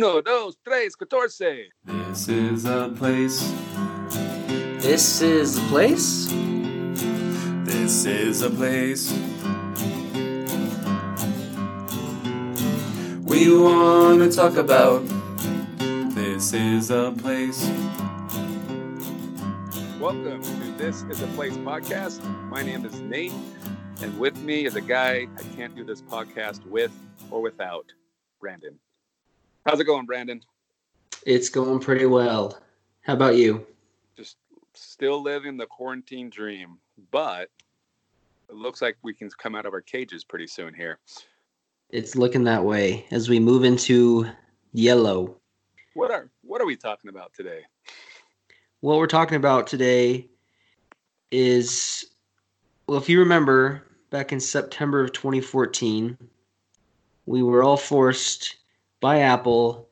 Uno, dos, tres, catorce. This is a place. This is a place? This is a place. We want to talk about. This is a place. Welcome to This is a Place podcast. My name is Nate, and with me is a guy I can't do this podcast with or without, Brandon. How's it going, Brandon? It's going pretty well. How about you? Just still living the quarantine dream, but it looks like we can come out of our cages pretty soon here. It's looking that way as we move into yellow. What are what are we talking about today? What we're talking about today is well, if you remember back in September of 2014, we were all forced by Apple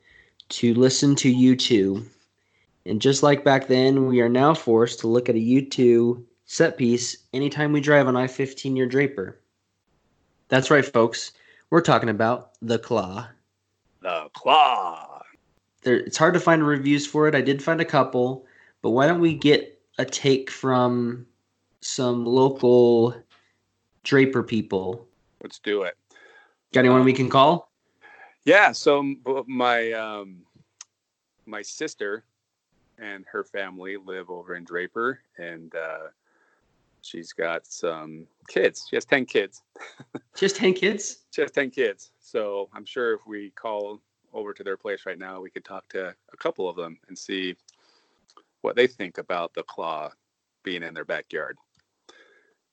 to listen to U2. And just like back then, we are now forced to look at a U2 set piece anytime we drive on I 15 near Draper. That's right, folks. We're talking about The Claw. The claw. There, it's hard to find reviews for it. I did find a couple, but why don't we get a take from some local Draper people? Let's do it. Got anyone we can call? Yeah, so my um, my sister and her family live over in Draper, and uh, she's got some kids. She has ten kids. Just 10 kids? She has ten kids. So I'm sure if we call over to their place right now, we could talk to a couple of them and see what they think about the claw being in their backyard.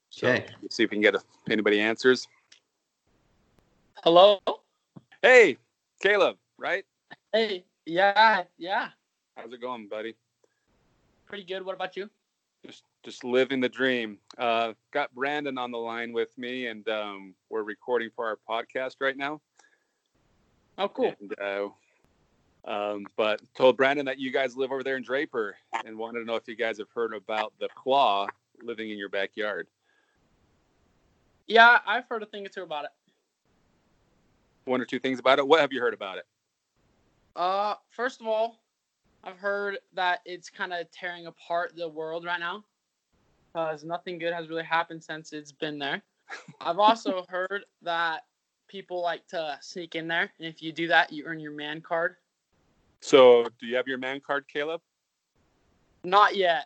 So Okay. see if we can get a, anybody answers. Hello. Hey, Caleb, right? Hey. Yeah. Yeah. How's it going, buddy? Pretty good. What about you? just just living the dream. Uh, got Brandon on the line with me, and um, we're recording for our podcast right now. Oh, cool. And, uh, um, but told Brandon that you guys live over there in Draper, and wanted to know if you guys have heard about the claw living in your backyard. Yeah, I've heard a thing or two about it. One or two things about it. What have you heard about it? Uh, first of all, I've heard that it's kind of tearing apart the world right now, because nothing good has really happened since it's been there. I've also heard that people like to sneak in there, and if you do that, you earn your man card. So, do you have your man card, Caleb? Not yet.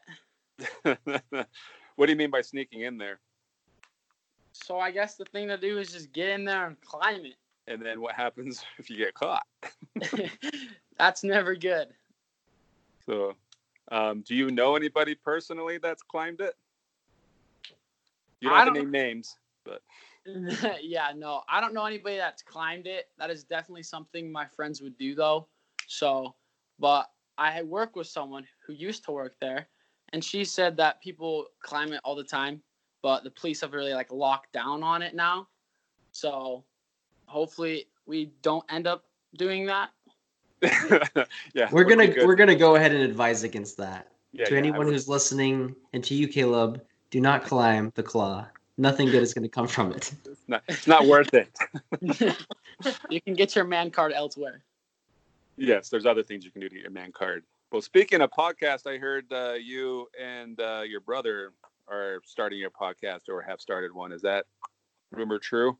what do you mean by sneaking in there? So I guess the thing to do is just get in there and climb And then what happens if you get caught? That's never good. So, um, do you know anybody personally that's climbed it? You don't I have to name names, but yeah, no, I don't know anybody that's climbed it. That is definitely something my friends would do though. So, but I work with someone who used to work there, and she said that people climb it all the time, but the police have really like locked down on it now. So, hopefully, we don't end up doing that. yeah, We're gonna we're gonna go ahead and advise against that. Yeah, to yeah, anyone would- who's listening and to you, Caleb, do not climb the claw. Nothing good is gonna come from it. it's not, it's not worth it. you can get your man card elsewhere. Yes, there's other things you can do to get your man card. Well, speaking of podcast, I heard uh, you and uh, your brother are starting your podcast or have started one. Is that rumor true?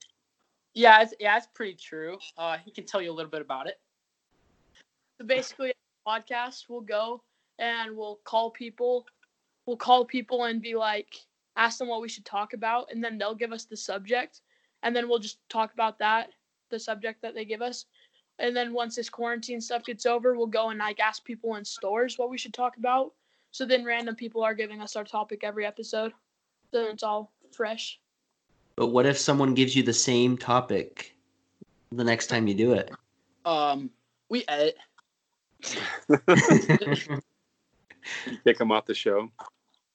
Yeah, it's, yeah, it's pretty true. Uh, he can tell you a little bit about it. So basically, podcast we'll go and we'll call people. We'll call people and be like, ask them what we should talk about, and then they'll give us the subject, and then we'll just talk about that, the subject that they give us. And then once this quarantine stuff gets over, we'll go and like ask people in stores what we should talk about. So then random people are giving us our topic every episode. Then it's all fresh. But what if someone gives you the same topic the next time you do it? Um, we edit. Kick them off the show.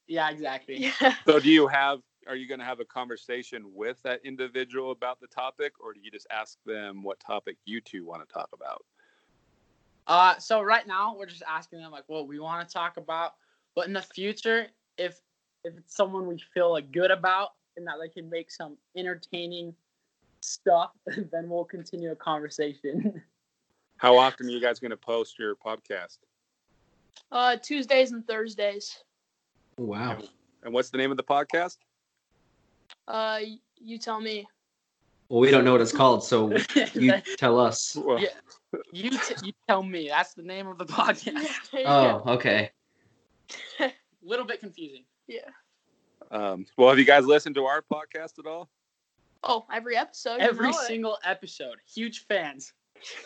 Yeah, exactly. Yeah. So, do you have? Are you going to have a conversation with that individual about the topic, or do you just ask them what topic you two want to talk about? Uh, so right now we're just asking them like what we want to talk about, but in the future, if if it's someone we feel like good about and that they can make some entertaining stuff, then we'll continue a conversation. How often are you guys going to post your podcast? Uh, Tuesdays and Thursdays. Wow. And what's the name of the podcast? Uh, you tell me. Well, we don't know what it's called, so you tell us. Well, Yeah. you, t- you tell me. That's the name of the podcast. Oh, okay. A little bit confusing. yeah. Um, well, have you guys listened to our podcast at all? Oh, every episode. you Every know it. single episode. Huge fans.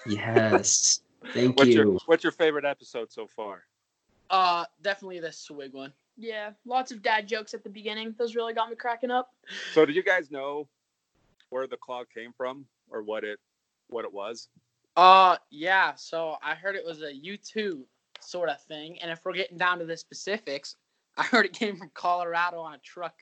Yes. Thank What's you. your What's your favorite episode so far? Uh, definitely the swig one. Yeah, lots of dad jokes at the beginning. Those really got me cracking up. So, did you guys know where the claw came from or what it what it was? Uh, yeah. So I heard it was a U2 sort of thing, and if we're getting down to the specifics, I heard it came from Colorado on a truck.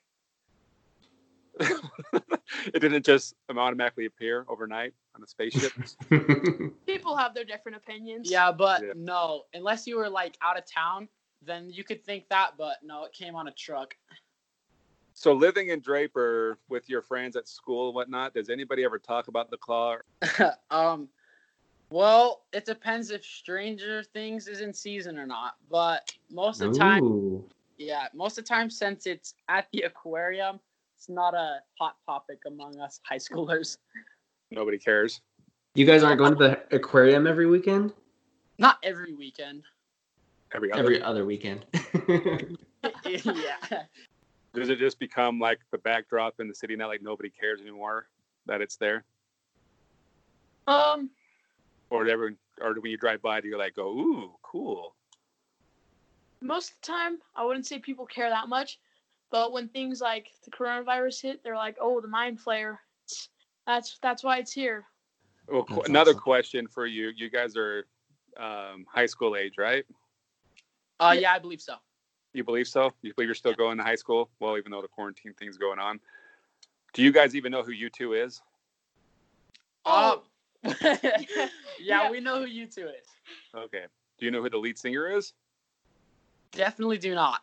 it didn't just automatically appear overnight on a spaceship. People have their different opinions. Yeah, but Yeah. no, unless you were like out of town, then you could think that. But no, it came on a truck. so, living in Draper with your friends at school and whatnot, does anybody ever talk about the claw? um, well, it depends if Stranger Things is in season or not. But most of the time, Ooh. Yeah, most of the time, since it's at the aquarium, it's not a hot topic among us high schoolers. Nobody cares. You guys aren't going to the aquarium every weekend? Not every weekend. Every other. Every other weekend. yeah. Does it just become like the backdrop in the city now? Like nobody cares anymore that it's there, Um, or do everyone, or when you drive by, do you like go, "Ooh, cool"? Most of the time, I wouldn't say people care that much, but when things like the coronavirus hit, they're like, "Oh, the mind flayer." That's that's why it's here. Well, qu- another awesome. question for you. You guys are um, high school age, right? Uh, yeah, I believe so. You believe so? You believe you're still going to high school? Well, even though the quarantine thing's going on. Do you guys even know who U2 is? Oh. Oh, yeah, Yeah. we know who U2 is. Okay. Do you know who the lead singer is? Definitely do not.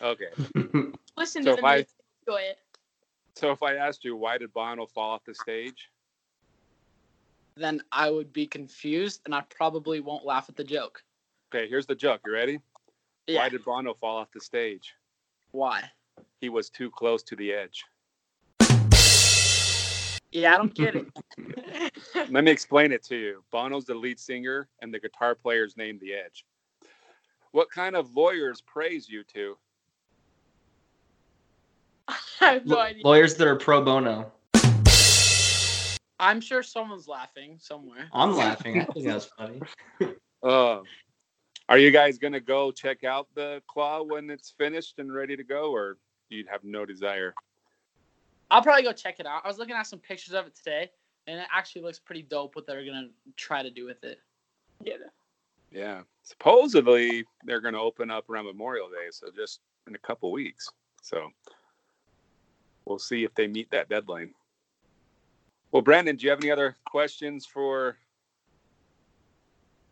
Okay. listen So to if the I- music, enjoy it. So if I asked you why did Bono fall off the stage? Then I would be confused, and I probably won't laugh at the joke. Okay, here's the joke. You ready? Yeah. Why did Bono fall off the stage? Why? He was too close to the edge. Yeah, I don't get it. Let me explain it to you. Bono's the lead singer, and the guitar player's named The Edge. What kind of lawyers praise you to? I have no Law- idea. Lawyers that are pro bono. I'm sure someone's laughing somewhere. I'm laughing. I think that's funny. Uh, are you guys gonna go check out the claw when it's finished and ready to go, or you have no desire? I'll probably go check it out. I was looking at some pictures of it today, and it actually looks pretty dope. What they're gonna try to do with it. Yeah. Yeah, supposedly they're gonna open up around Memorial Day, so just in a couple weeks. So we'll see if they meet that deadline. Well, Brandon, do you have any other questions for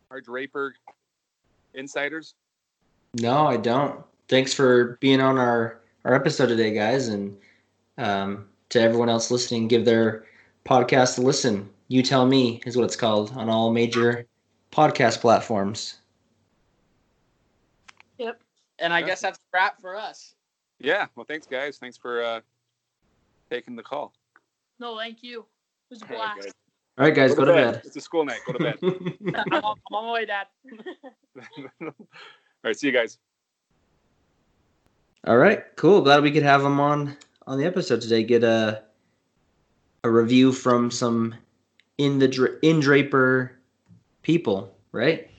our Draper insiders? No, I don't. Thanks for being on our, our episode today, guys. And um, to everyone else listening, give their podcast a listen. You Tell Me is what it's called on all major podcast platforms. Yep. And I Yeah. guess that's a wrap for us. Yeah. Well, thanks, guys. Thanks for uh, taking the call. No, thank you. It was a All right, blast. guys. All right, guys, go to bed. It's a school night. Go to bed. I'm on, I'm on my way, Dad. All right. See you guys. All right, cool. Glad we could have him on on the episode today. Get a a review from some in the Dra- in Draper people, right?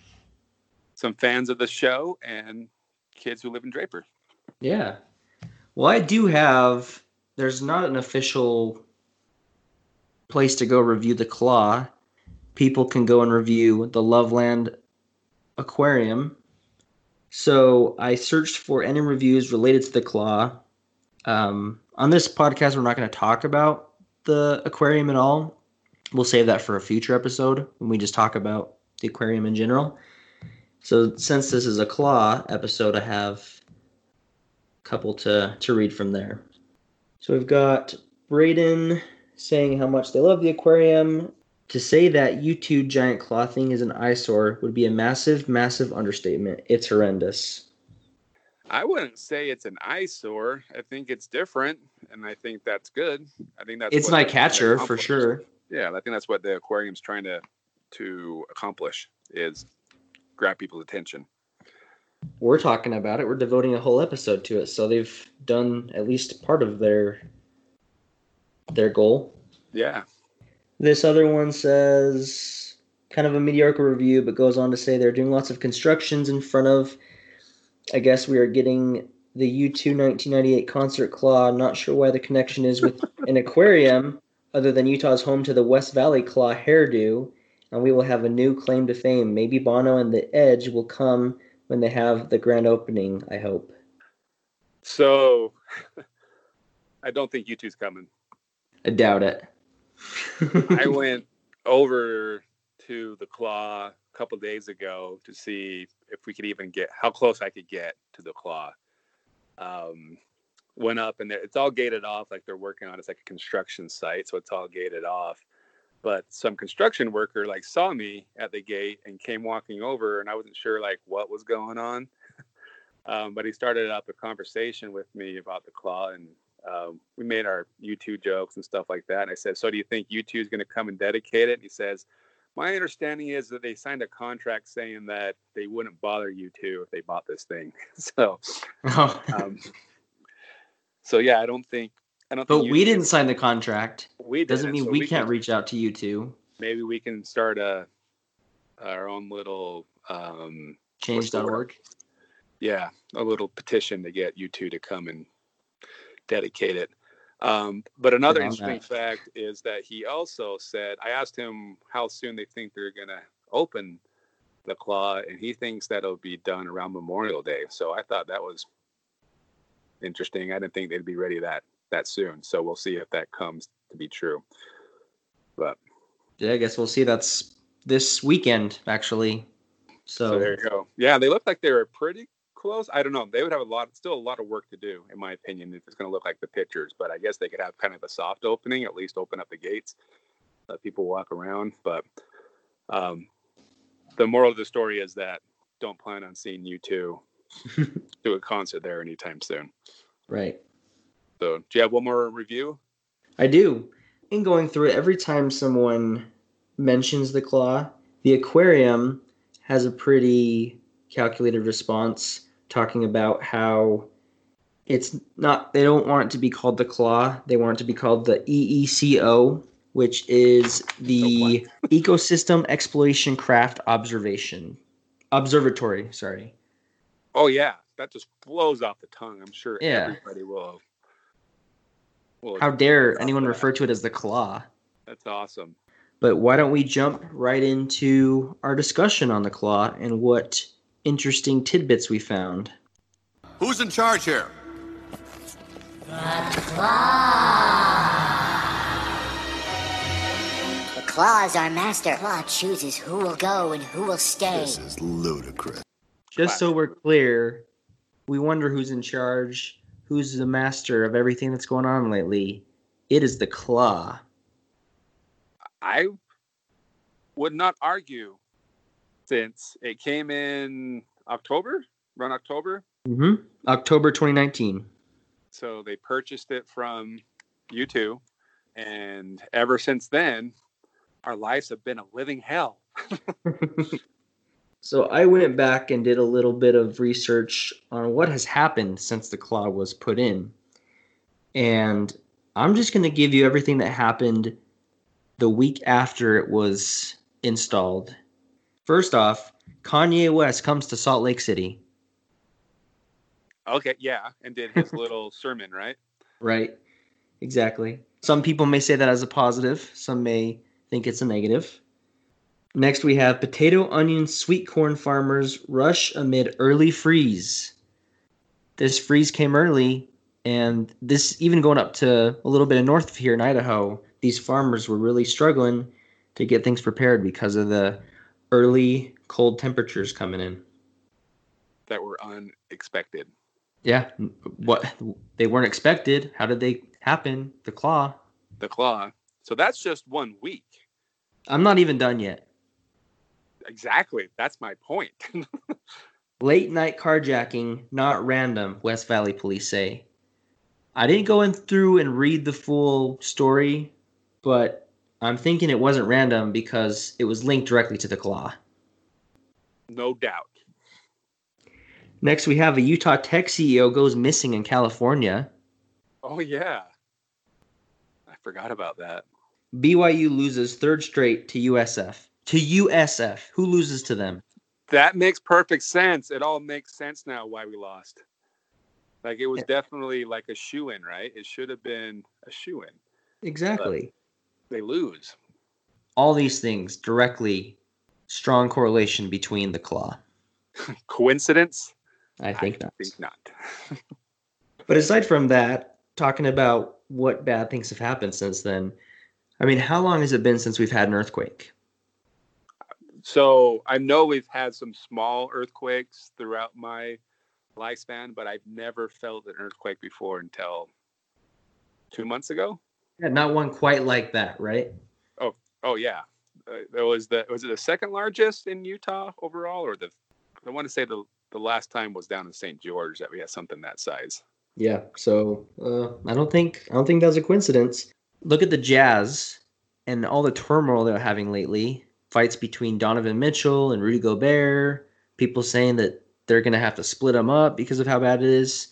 Some fans of the show and kids who live in Draper. Yeah. Well, I do have. There's not an official place to go review the Claw. People can go and review the Loveland Aquarium. So I searched for any reviews related to the Claw. Um, on this podcast, we're not going to talk about the aquarium at all. We'll save that for a future episode when we just talk about the aquarium in general. So since this is a Claw episode, I have a couple to to read from there. So we've got Braden saying how much they love the aquarium. To say that U2 giant claw thing is an eyesore would be a massive, massive understatement. It's horrendous. I wouldn't say it's an eyesore. I think it's different, and I think that's good. I think that's It's my they're trying to catcher for sure. Yeah, I think that's what the aquarium's trying to to accomplish is grab people's attention. We're talking about it. We're devoting a whole episode to it, so they've done at least part of their their goal. Yeah, This other one says kind of a mediocre review, but goes on to say they're doing lots of constructions in front of. I guess we are getting the U2 1998 concert claw. Not sure why the connection is with an aquarium, other than Utah's home to the West Valley claw hairdo, and we will have a new claim to fame. Maybe Bono and the Edge will come when they have the grand opening. I hope. so I don't think U2's coming. I doubt it. I went over to the claw a couple days ago to see if we could even get how close I could get to the claw. Um, went up and it's all gated off, like they're working on. It's like a construction site, so it's all gated off. But some construction worker like saw me at the gate and came walking over, and I wasn't sure like what was going on. um, but he started up a conversation with me about the claw, and um, we made our U2 jokes and stuff like that. And I said, "So do you think U2 is going to come and dedicate it?" And he says, "My understanding is that they signed a contract saying that they wouldn't bother U2 if they bought this thing." so, um, so yeah, I don't think. I don't. but we didn't sign the contract. We Doesn't mean so we, can't can- reach out to U2. Maybe we can start a our own little um, Change.org. yeah, a little petition to get U2 to come and dedicate it. Um, but another interesting that. fact is that he also said, I asked him how soon they think they're going to open the claw, and he thinks that'll be done around Memorial Day. So I thought that was interesting. I didn't think they'd be ready that that soon. So we'll see if that comes to be true. But Yeah, I guess we'll see. That's this weekend, actually. So, So, there you go. Yeah, they look like they were pretty close. I don't know. They would have a lot, still a lot of work to do, in my opinion, if it's going to look like the pictures. But I guess they could have kind of a soft opening, at least open up the gates, let people walk around. But um, the moral of the story is that don't plan on seeing U2 do a concert there anytime soon. right. So, do you have one more review? I do. In going through it, every time someone mentions the claw, the aquarium has a pretty calculated response talking about how it's not, they don't want it to be called the claw. They want it to be called the EECO, which is the Ecosystem Exploration Craft Observation. Observatory, sorry. Oh, yeah. That just blows off the tongue. I'm sure Yeah. everybody will. Will How dare anyone that. refer to it as the claw? That's awesome. But why don't we jump right into our discussion on the claw and what interesting tidbits we found? Who's in charge here? The Claw The claw is our master. The Claw chooses who will go and who will stay. This is ludicrous. Just so we're clear, we wonder who's in charge, who's the master of everything that's going on lately. It is the claw. I would not argue since it came in October, around October. Mm-hmm. October 2019. So they purchased it from U2. And ever since then, our lives have been a living hell. So I went back and did a little bit of research on what has happened since the claw was put in. And I'm just going to give you everything that happened the week after it was installed. First off, Kanye West comes to Salt Lake City, Okay, yeah. And did his little sermon, right? right? Exactly. Some people may say that as a positive, some may think it's a negative. Next, we have potato, onion, sweet corn farmers rush amid early freeze. This freeze came early, and this even going up to a little bit of north of here in Idaho, these farmers were really struggling to get things prepared because of the early cold temperatures coming in. That were unexpected. Yeah, what they weren't expected. How did they happen? The claw. The claw. So that's just one week. I'm not even done yet. Exactly. That's my point. Late night carjacking, not random, West Valley police say. I didn't go in through and read the full story, but I'm thinking it wasn't random because it was linked directly to the claw. no doubt. Next, we have a Utah Tech CEO goes missing in California. Oh yeah. I forgot about that. BYU loses third straight to USF. To USF. Who loses to them? That makes perfect sense. It all makes sense now why we lost. Like it was definitely like a shoe in, right? It should have been a shoe in. Exactly. They lose. All these things directly strong correlation between the claw. Coincidence? I think not. think not. But aside from that, talking about what bad things have happened since then, I mean, how long has it been since we've had an earthquake? So I know we've had some small earthquakes throughout my lifespan, but I've never felt an earthquake before until two months ago. Yeah, not one quite like that, right? Oh oh yeah, uh, there was the was it the second largest in Utah overall, or the I want to say the the last time was down in St. George that we had something that size. Yeah. So uh, I don't think I don't think that's a coincidence. Look at the Jazz and all the turmoil they're having lately. Fights between Donovan Mitchell and Rudy Gobert. People saying that they're going to have to split them up because of how bad it is.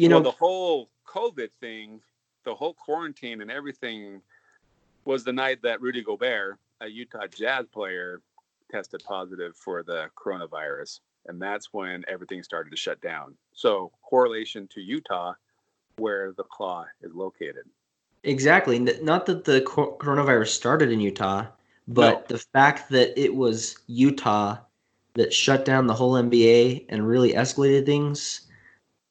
You know, the whole COVID thing, the whole quarantine and everything was the night that Rudy Gobert, a Utah Jazz player, tested positive for the coronavirus. And that's when everything started to shut down. So, correlation to Utah, where the claw is located. Exactly. Not that the coronavirus started in Utah, but the fact that it was Utah that shut down the whole NBA and really escalated things.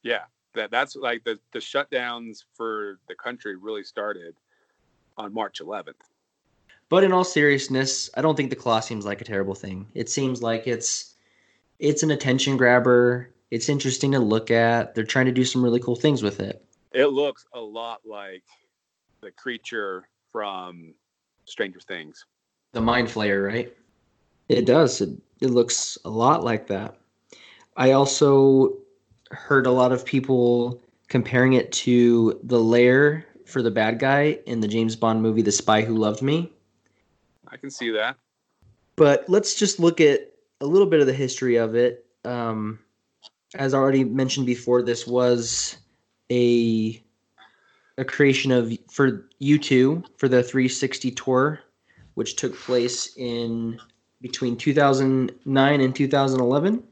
Yeah, that that's like the the shutdowns for the country really started on March 11th. But in all seriousness, I don't think the claw seems like a terrible thing. It seems like it's it's an attention grabber. It's interesting to look at. They're trying to do some really cool things with it. It looks a lot like the creature from Stranger Things. The mind flayer, right? It does. It, it looks a lot like that. I also heard a lot of people comparing it to the lair for the bad guy in the James Bond movie The Spy Who Loved Me. I can see that. But let's just look at a little bit of the history of it. Um, as I already mentioned before, this was a a creation of for U2 for the 360 tour, which took place in between 2009 and 2011.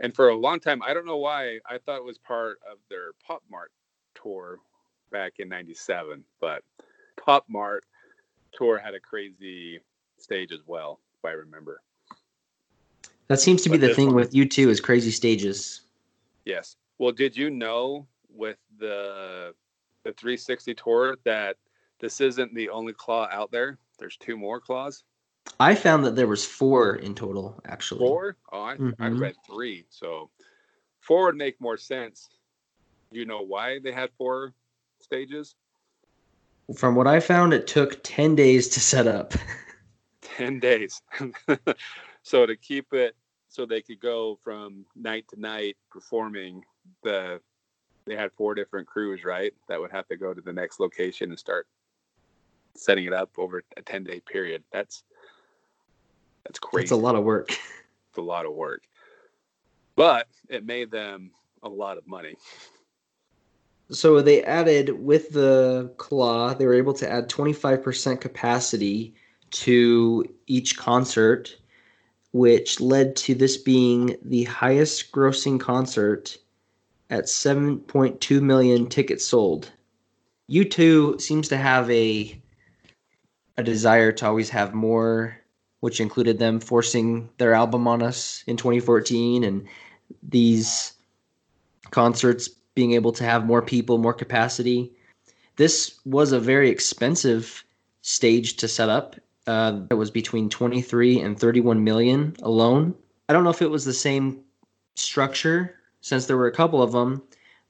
And for a long time, I don't know why, I thought it was part of their Pop Mart tour back in 97, but Pop Mart tour had a crazy stage as well, if I remember. That seems to be But the thing one- with U2 is crazy stages. Yes. Well, did you know with the the 360 tour that this isn't the only claw out there? There's two more claws. I found that there was four in total, actually. Four? Oh, I, I Mhm. read three. So four would make more sense. Do you know why they had four stages? From what I found, it took 10 days to set up. 10 days. so to keep it so they could go from night to night performing the they had four different crews, right? That would have to go to the next location and start setting it up over a 10 day period. That's that's crazy. It's a lot of work. It's a lot of work. But it made them a lot of money. So they added with the claw, they were able to add 25% capacity to each concert, which led to this being the highest grossing concert at 7.2 million tickets sold. U2 seems to have a a desire to always have more, which included them forcing their album on us in 2014 and these concerts being able to have more people, more capacity. This was a very expensive stage to set up. Uh, it was between 23 and 31 million alone. I don't know if it was the same structure since there were a couple of them,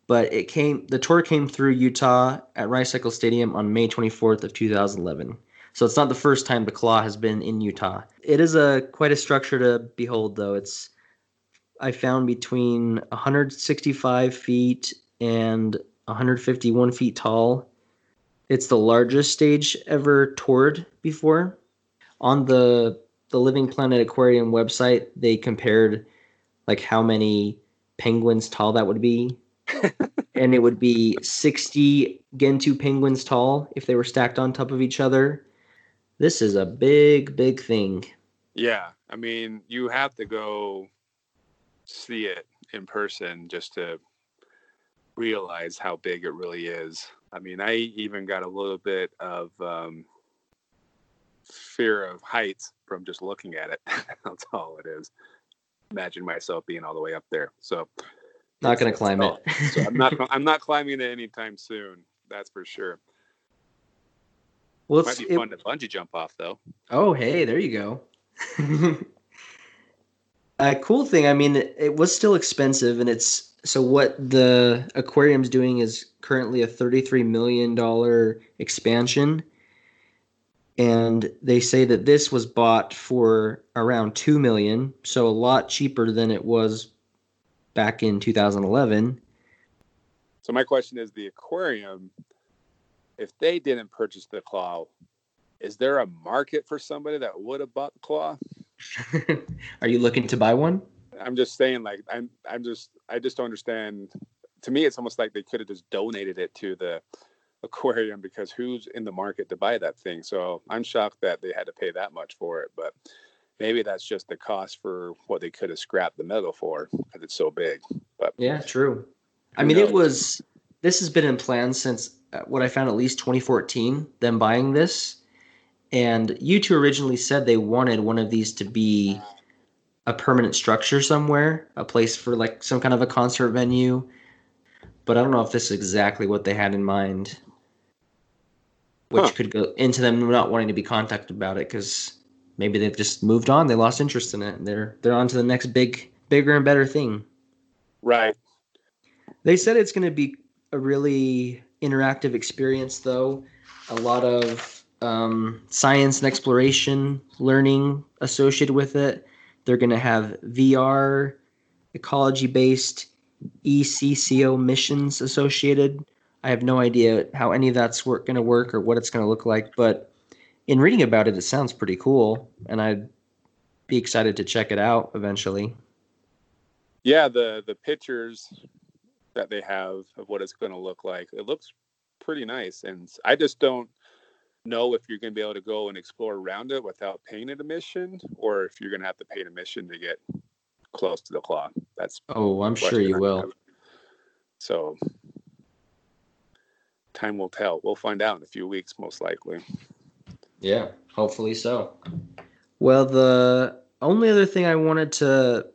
but it came. The tour came through Utah at Rice-Eccles Stadium on May 24th of 2011. So it's not the first time the claw has been in Utah. It is a quite a structure to behold, though. It's I found between 165 feet and 151 feet tall. It's the largest stage ever toured before. On the the Living Planet Aquarium website, they compared like how many penguins tall that would be. and it would be 60 Gentoo penguins tall if they were stacked on top of each other. This is a big, big thing. Yeah, I mean, you have to go see it in person just to realize how big it really is. I mean, I even got a little bit of um, fear of heights from just looking at it. That's all it is. Imagine myself being all the way up there. So, not going to climb it. so I'm not. I'm not climbing it anytime soon. That's for sure. Well, Might be fun to bungee jump off though. Oh, hey, there you go. A cool thing, I mean, it, it was still expensive, and it's so what the aquarium's doing is currently a $33 million expansion. And they say that this was bought for around 2 million, so a lot cheaper than it was back in 2011. So my question is the aquarium, if they didn't purchase the claw, is there a market for somebody that would have bought the claw? Are you looking to buy one? I'm just saying, like, I'm, I'm just, I just don't understand. To me, it's almost like they could have just donated it to the aquarium because who's in the market to buy that thing? So I'm shocked that they had to pay that much for it, but maybe that's just the cost for what they could have scrapped the metal for because it's so big. But yeah, true. I mean, knows? it was. This has been in plans since uh, what I found at least 2014. Them buying this, and U2 originally said they wanted one of these to be a permanent structure somewhere, a place for like some kind of a concert venue. But I don't know if this is exactly what they had in mind, which huh. could go into them not wanting to be contacted about it because maybe they've just moved on. They lost interest in it. And they're they're on to the next big, bigger and better thing. Right. They said it's going to be a really interactive experience, though. A lot of um, science and exploration learning associated with it. They're going to have VR, ecology based ECCO missions associated. I have no idea how any of that's work, going to work or what it's going to look like, but in reading about it, it sounds pretty cool, and I'd be excited to check it out eventually. Yeah, the the pictures that they have of what it's going to look like, it looks pretty nice, and I just don't know if you're going to be able to go and explore around it without paying an admission, or if you're going to have to pay an admission to get close to the claw. That's oh, I'm sure you will. So time will tell. We'll find out in a few weeks, most likely. Yeah, hopefully so. Well, the only other thing I wanted to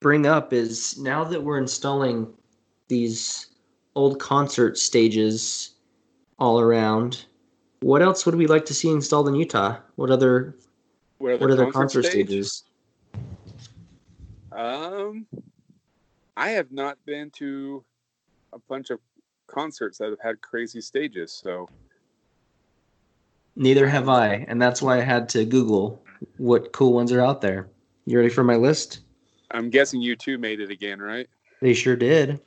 bring up is now that we're installing these old concert stages all around what else would we like to see installed in Utah? What other what, other, what other concert, concert stages? Um, I have not been to a bunch of concerts that have had crazy stages, so neither have I, and that's why I had to Google what cool ones are out there. You ready for my list? I'm guessing U2 made it again, right? They sure did.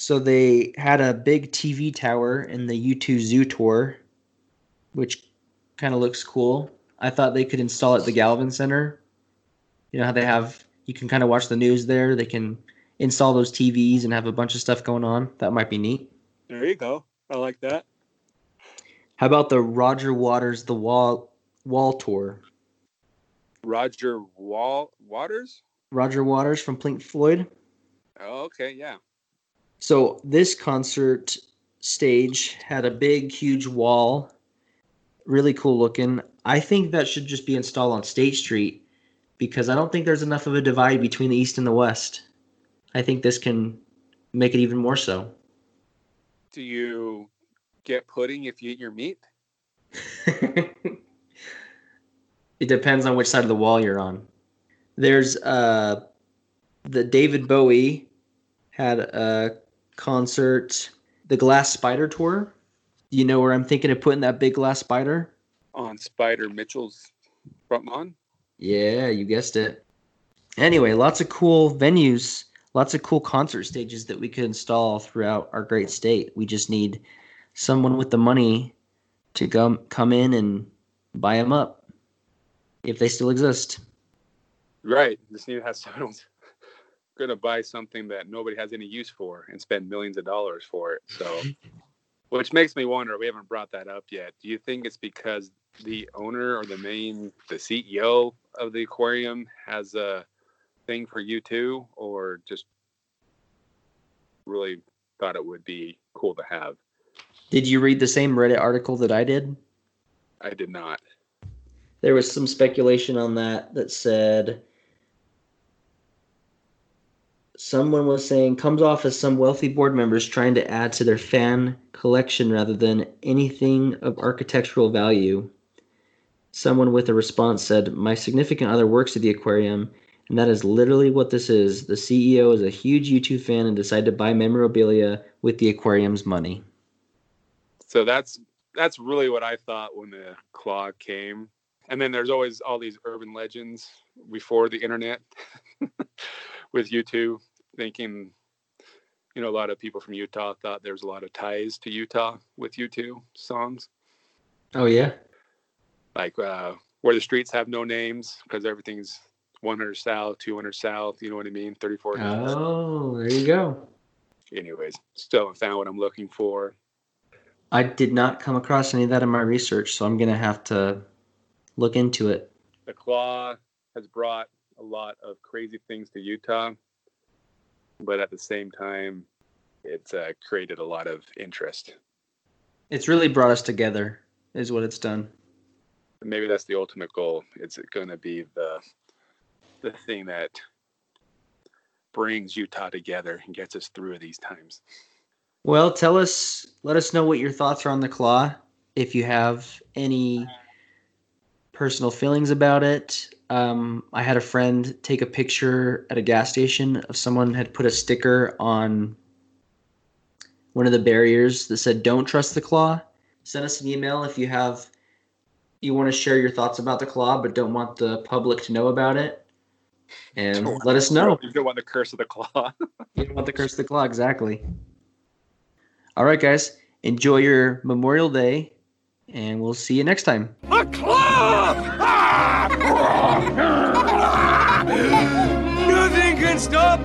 So they had a big TV tower in the U2 Zoo tour, which kind of looks cool. I thought they could install it at the Gallivan Center. You know how they have you can kind of watch the news there. They can install those TVs and have a bunch of stuff going on. That might be neat. There you go. I like that. How about the Roger Waters the Wall Wall tour? Roger Wall Waters? Roger Waters from Pink Floyd. Oh, okay, yeah. So this concert stage had a big, huge wall, really cool looking. I think that should just be installed on State Street because I don't think there's enough of a divide between the East and the West. I think this can make it even more so. Do you get pudding if you eat your meat? it depends on which side of the wall you're on. There's uh the David Bowie had a concert, the Glass Spider Tour. You know where I'm thinking of putting that big glass spider? on Spida Mitchell's front lawn. Yeah, you guessed it. Anyway, lots of cool venues, lots of cool concert stages that we could install throughout our great state. We just need someone with the money to come come in and buy them up if they still exist. Right. Just need to have someone who's gonna buy something that nobody has any use for and spend millions of dollars for it. So which makes me wonder, we haven't brought that up yet. Do you think it's because the owner or the main the CEO of the aquarium has a thing for U2, or just really thought it would be cool to have? Did you read the same Reddit article that I did? I did not. There was some speculation on that that said someone was saying comes off as some wealthy board members trying to add to their fan collection rather than anything of architectural value. Someone with a response said, My significant other works at the aquarium, and that is literally what this is. The CEO is a huge U2 fan and decided to buy memorabilia with the aquarium's money. So that's that's really what I thought when the claw came. And then there's always all these urban legends before the internet with U2 thinking you know a lot of people from Utah thought there's a lot of ties to Utah with U2 songs. Oh, yeah? Like uh where the streets have no names because everything's 100 south, 200 south, you know what I mean? 34 north. Oh, there you go. Anyways, still haven't found what I'm looking for. I did not come across any of that in my research, so I'm going to have to look into it. the claw has brought a lot of crazy things to Utah, but at the same time, it's uh, created a lot of interest. It's really brought us together, is what it's done. Maybe that's the ultimate goal. It's going to be the the thing that brings Utah together and gets us through these times. Well, tell us, let us know what your thoughts are on the claw. If you have any personal feelings about it. Um, I had a friend take a picture at a gas station of someone had put a sticker on one of the barriers that said "Don't trust the claw." Send us an email if you have you want to share your thoughts about the claw, but don't want the public to know about it. And let us know. You don't want the curse of the claw. You don't want the curse of the claw, exactly. All right, guys. Enjoy your Memorial Day, and we'll see you next time. A claw! Nothing can stop!